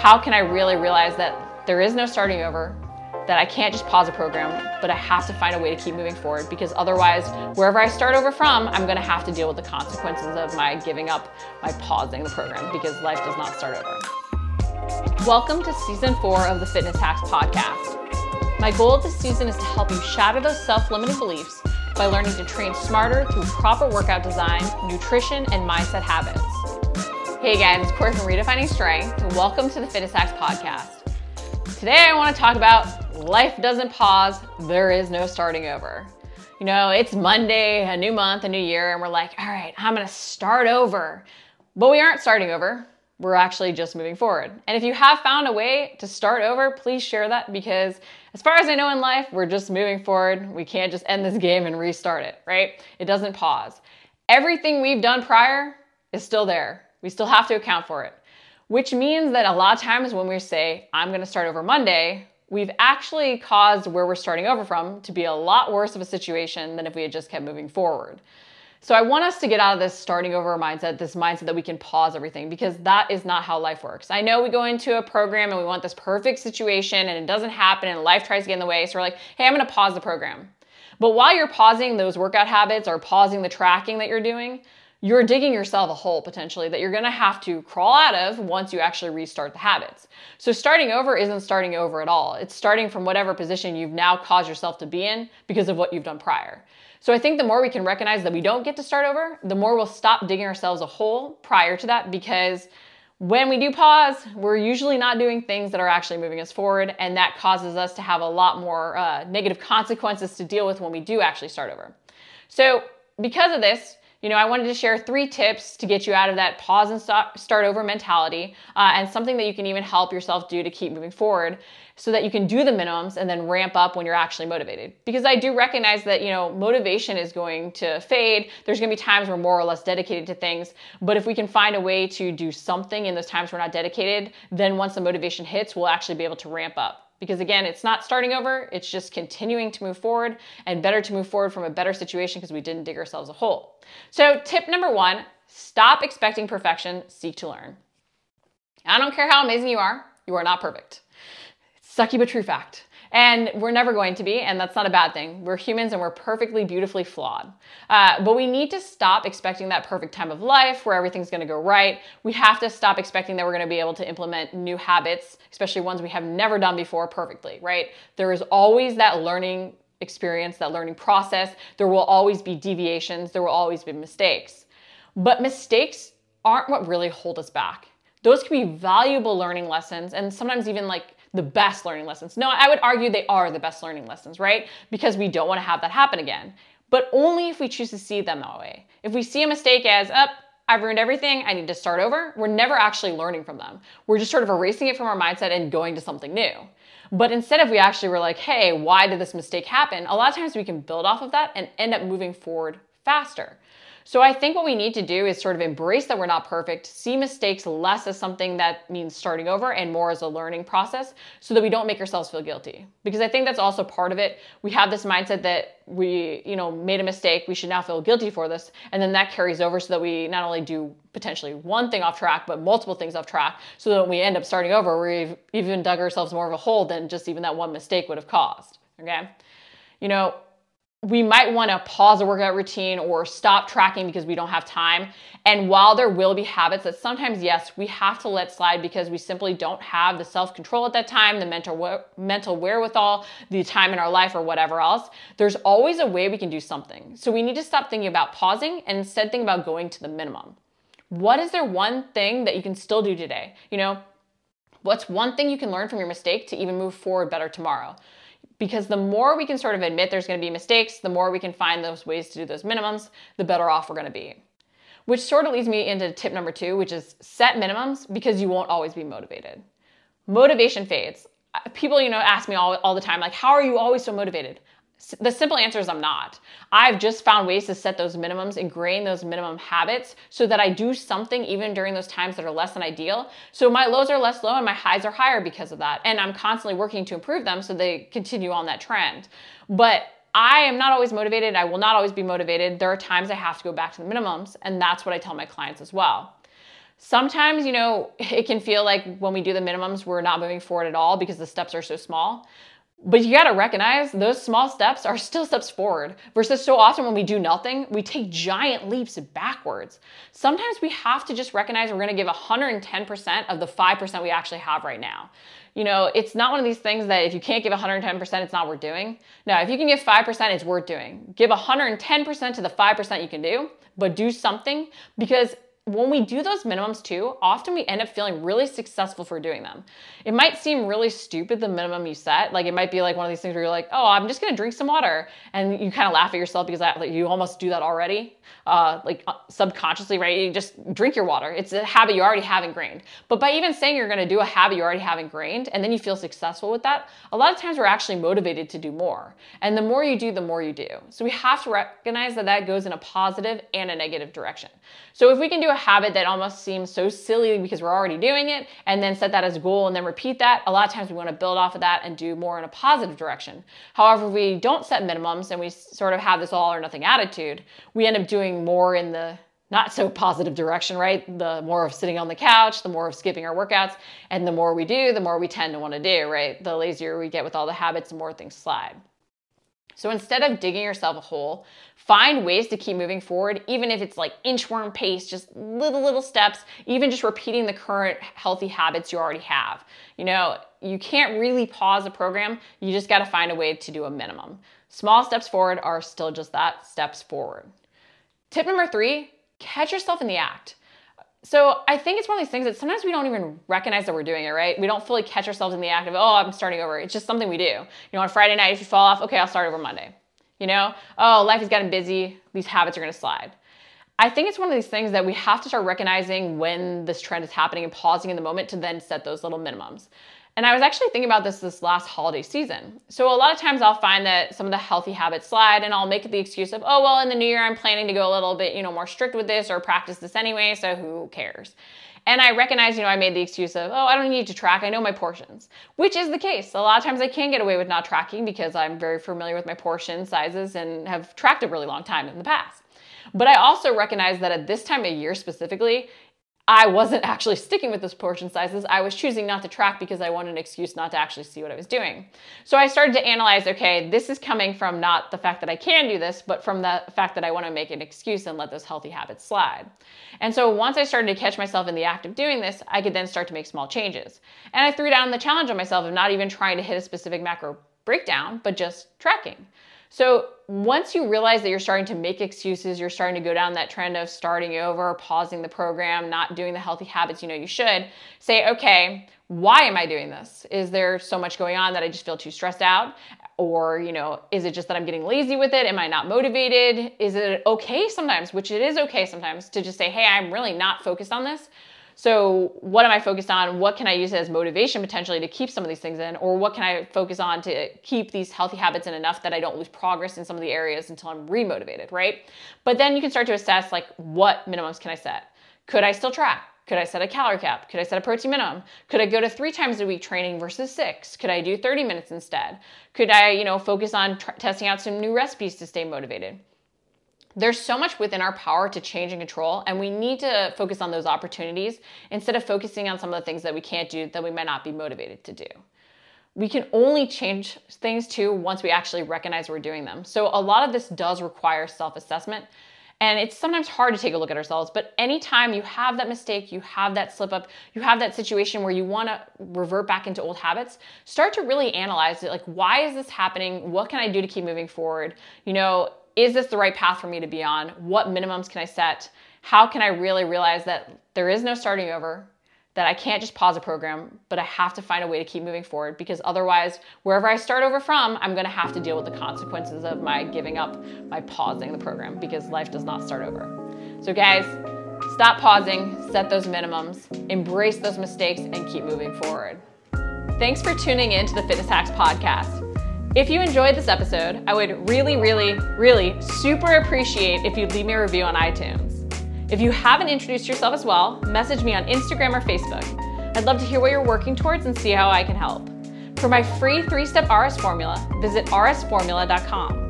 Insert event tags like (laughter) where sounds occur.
how can I really realize that there is no starting over, that I can't just pause a program, but I have to find a way to keep moving forward because otherwise, wherever I start over from, I'm gonna have to deal with the consequences of my giving up, my pausing the program because life does not start over. Welcome to season four of the Fitness Hacks podcast. My goal this season is to help you shatter those self limiting beliefs by learning to train smarter through proper workout design, nutrition, and mindset habits. Hey guys, it's Cori from Redefining Strength. Welcome to the Fitness Hacks podcast. Today I want to talk about life doesn't pause, there is no starting over. You know, it's Monday, a new month, a new year, and we're like, all right, I'm going to start over. But we aren't starting over. We're actually just moving forward. And if you have found a way to start over, please share that because, as far as I know in life, we're just moving forward. We can't just end this game and restart it, right? It doesn't pause. Everything we've done prior is still there. We still have to account for it, which means that a lot of times when we say, I'm going to start over Monday, we've actually caused where we're starting over from to be a lot worse of a situation than if we had just kept moving forward. So I want us to get out of this starting over mindset, this mindset that we can pause everything, because that is not how life works. I know we go into a program and we want this perfect situation and it doesn't happen and life tries to get in the way. So we're like, hey, I'm gonna pause the program. But while you're pausing those workout habits or pausing the tracking that you're doing, you're digging yourself a hole potentially that you're gonna have to crawl out of once you actually restart the habits. So starting over isn't starting over at all. It's starting from whatever position you've now caused yourself to be in because of what you've done prior. So I think the more we can recognize that we don't get to start over, the more we'll stop digging ourselves a hole prior to that because when we do pause, we're usually not doing things that are actually moving us forward, and that causes us to have a lot more uh, negative consequences to deal with when we do actually start over. So, because of this, you know, I wanted to share three tips to get you out of that pause and start over mentality, uh, and something that you can even help yourself do to keep moving forward so that you can do the minimums and then ramp up when you're actually motivated. Because I do recognize that, you know, motivation is going to fade. There's going to be times we're more or less dedicated to things, but if we can find a way to do something in those times we're not dedicated, then once the motivation hits, we'll actually be able to ramp up because again, it's not starting over, it's just continuing to move forward and better to move forward from a better situation because we didn't dig ourselves a hole. So, tip number one stop expecting perfection, seek to learn. I don't care how amazing you are, you are not perfect. Sucky but true fact. And we're never going to be, and that's not a bad thing. We're humans and we're perfectly beautifully flawed. Uh, but we need to stop expecting that perfect time of life where everything's gonna go right. We have to stop expecting that we're gonna be able to implement new habits, especially ones we have never done before perfectly, right? There is always that learning experience, that learning process. There will always be deviations, there will always be mistakes. But mistakes aren't what really hold us back. Those can be valuable learning lessons and sometimes even like the best learning lessons. No, I would argue they are the best learning lessons, right? Because we don't want to have that happen again. But only if we choose to see them that way. If we see a mistake as, up, oh, I've ruined everything, I need to start over, we're never actually learning from them. We're just sort of erasing it from our mindset and going to something new. But instead of we actually were like, hey, why did this mistake happen? A lot of times we can build off of that and end up moving forward faster. So I think what we need to do is sort of embrace that we're not perfect, see mistakes less as something that means starting over and more as a learning process so that we don't make ourselves feel guilty. Because I think that's also part of it. We have this mindset that we, you know, made a mistake, we should now feel guilty for this, and then that carries over so that we not only do potentially one thing off track, but multiple things off track, so that when we end up starting over, we've even dug ourselves more of a hole than just even that one mistake would have caused. Okay? You know, we might want to pause a workout routine or stop tracking because we don't have time. And while there will be habits that sometimes, yes, we have to let slide because we simply don't have the self control at that time, the mental, mental wherewithal, the time in our life, or whatever else, there's always a way we can do something. So we need to stop thinking about pausing and instead think about going to the minimum. What is there one thing that you can still do today? You know, what's one thing you can learn from your mistake to even move forward better tomorrow? Because the more we can sort of admit there's going to be mistakes, the more we can find those ways to do those minimums, the better off we're going to be. Which sort of leads me into tip number two, which is set minimums because you won't always be motivated. Motivation fades. People, you know, ask me all, all the time, like, how are you always so motivated? The simple answer is I'm not. I've just found ways to set those minimums, ingrain those minimum habits so that I do something even during those times that are less than ideal. So my lows are less low and my highs are higher because of that. And I'm constantly working to improve them so they continue on that trend. But I am not always motivated. I will not always be motivated. There are times I have to go back to the minimums, and that's what I tell my clients as well. Sometimes, you know, (laughs) it can feel like when we do the minimums, we're not moving forward at all because the steps are so small. But you got to recognize those small steps are still steps forward versus so often when we do nothing, we take giant leaps backwards. Sometimes we have to just recognize we're to give 110% of the 5% we actually have right now. You know, it's not one of these things that if you can't give 110%, it's not worth doing. No, if you can give 5%, it's worth doing. Give 110% to the 5% you can do, but do something because when we do those minimums too, often we end up feeling really successful for doing them. It might seem really stupid, the minimum you set. Like it might be like one of these things where you're like, oh, I'm just gonna drink some water. And you kind of laugh at yourself because that, like, you almost do that already, uh, like uh, subconsciously, right? You just drink your water. It's a habit you already have ingrained. But by even saying you're gonna do a habit you already have ingrained and then you feel successful with that, a lot of times we're actually motivated to do more. And the more you do, the more you do. So we have to recognize that that goes in a positive and a negative direction. So if we can do a habit that almost seems so silly because we're already doing it and then set that as a goal and then repeat that, a lot of times we want to build off of that and do more in a positive direction. However, we don't set minimums and we sort of have this all or nothing attitude, we end up doing more in the not so positive direction, right? The more of sitting on the couch, the more of skipping our workouts, and the more we do, the more we tend to want to do, right? The lazier we get with all the habits, the more things slide. So instead of digging yourself a hole, find ways to keep moving forward, even if it's like inchworm pace, just little, little steps, even just repeating the current healthy habits you already have. You know, you can't really pause a program, you just gotta find a way to do a minimum. Small steps forward are still just that steps forward. Tip number three catch yourself in the act. So I think it's one of these things that sometimes we don't even recognize that we're doing it, right? We don't fully catch ourselves in the act of, oh, I'm starting over. It's just something we do. You know, on Friday night, if you fall off, okay, I'll start over Monday. You know, oh, life is getting busy. These habits are going to slide. I think it's one of these things that we have to start recognizing when this trend is happening and pausing in the moment to then set those little minimums. And I was actually thinking about this this last holiday season. So a lot of times I'll find that some of the healthy habits slide and I'll make the excuse of, oh, well, in the new year, I'm planning to go a little bit, you know, more strict with this or practice this anyway. So who cares? And I recognize, you know, I made the excuse of, oh, I don't need to track. I know my portions, which is the case. A lot of times I can get away with not tracking because I'm very familiar with my portion sizes and have tracked a really long time in the past. But I also recognize that at this time of year specifically, I wasn't actually sticking with those portion sizes. I was choosing not to track because I wanted an excuse not to actually see what I was doing. So I started to analyze okay, this is coming from not the fact that I can do this, but from the fact that I want to make an excuse and let those healthy habits slide. And so once I started to catch myself in the act of doing this, I could then start to make small changes. And I threw down the challenge on myself of not even trying to hit a specific macro breakdown, but just tracking. So once you realize that you're starting to make excuses, you're starting to go down that trend of starting over, pausing the program, not doing the healthy habits you know you should, say, okay, why am I doing this? Is there so much going on that I just feel too stressed out? Or, you know, is it just that I'm getting lazy with it? Am I not motivated? Is it okay sometimes, which it is okay sometimes, to just say, hey, I'm really not focused on this. So, what am I focused on? What can I use as motivation potentially to keep some of these things in? Or what can I focus on to keep these healthy habits in enough that I don't lose progress in some of the areas until I'm remotivated, right? But then you can start to assess like what minimums can I set? Could I still track? Could I set a calorie cap? Could I set a protein minimum? Could I go to three times a week training versus six? Could I do 30 minutes instead? Could I, you know, focus on tr- testing out some new recipes to stay motivated? There's so much within our power to change and control, and we need to focus on those opportunities instead of focusing on some of the things that we can't do that we might not be motivated to do. We can only change things too once we actually recognize we're doing them. So, a lot of this does require self assessment, and it's sometimes hard to take a look at ourselves. But anytime you have that mistake, you have that slip up, you have that situation where you want to revert back into old habits, start to really analyze it like, why is this happening? What can I do to keep moving forward? You know, is this the right path for me to be on? What minimums can I set? How can I really realize that there is no starting over, that I can't just pause a program, but I have to find a way to keep moving forward because otherwise, wherever I start over from, I'm gonna have to deal with the consequences of my giving up, my pausing the program because life does not start over. So, guys, stop pausing, set those minimums, embrace those mistakes, and keep moving forward. Thanks for tuning in to the Fitness Hacks Podcast. If you enjoyed this episode, I would really, really, really super appreciate if you'd leave me a review on iTunes. If you haven't introduced yourself as well, message me on Instagram or Facebook. I'd love to hear what you're working towards and see how I can help. For my free three step RS formula, visit rsformula.com.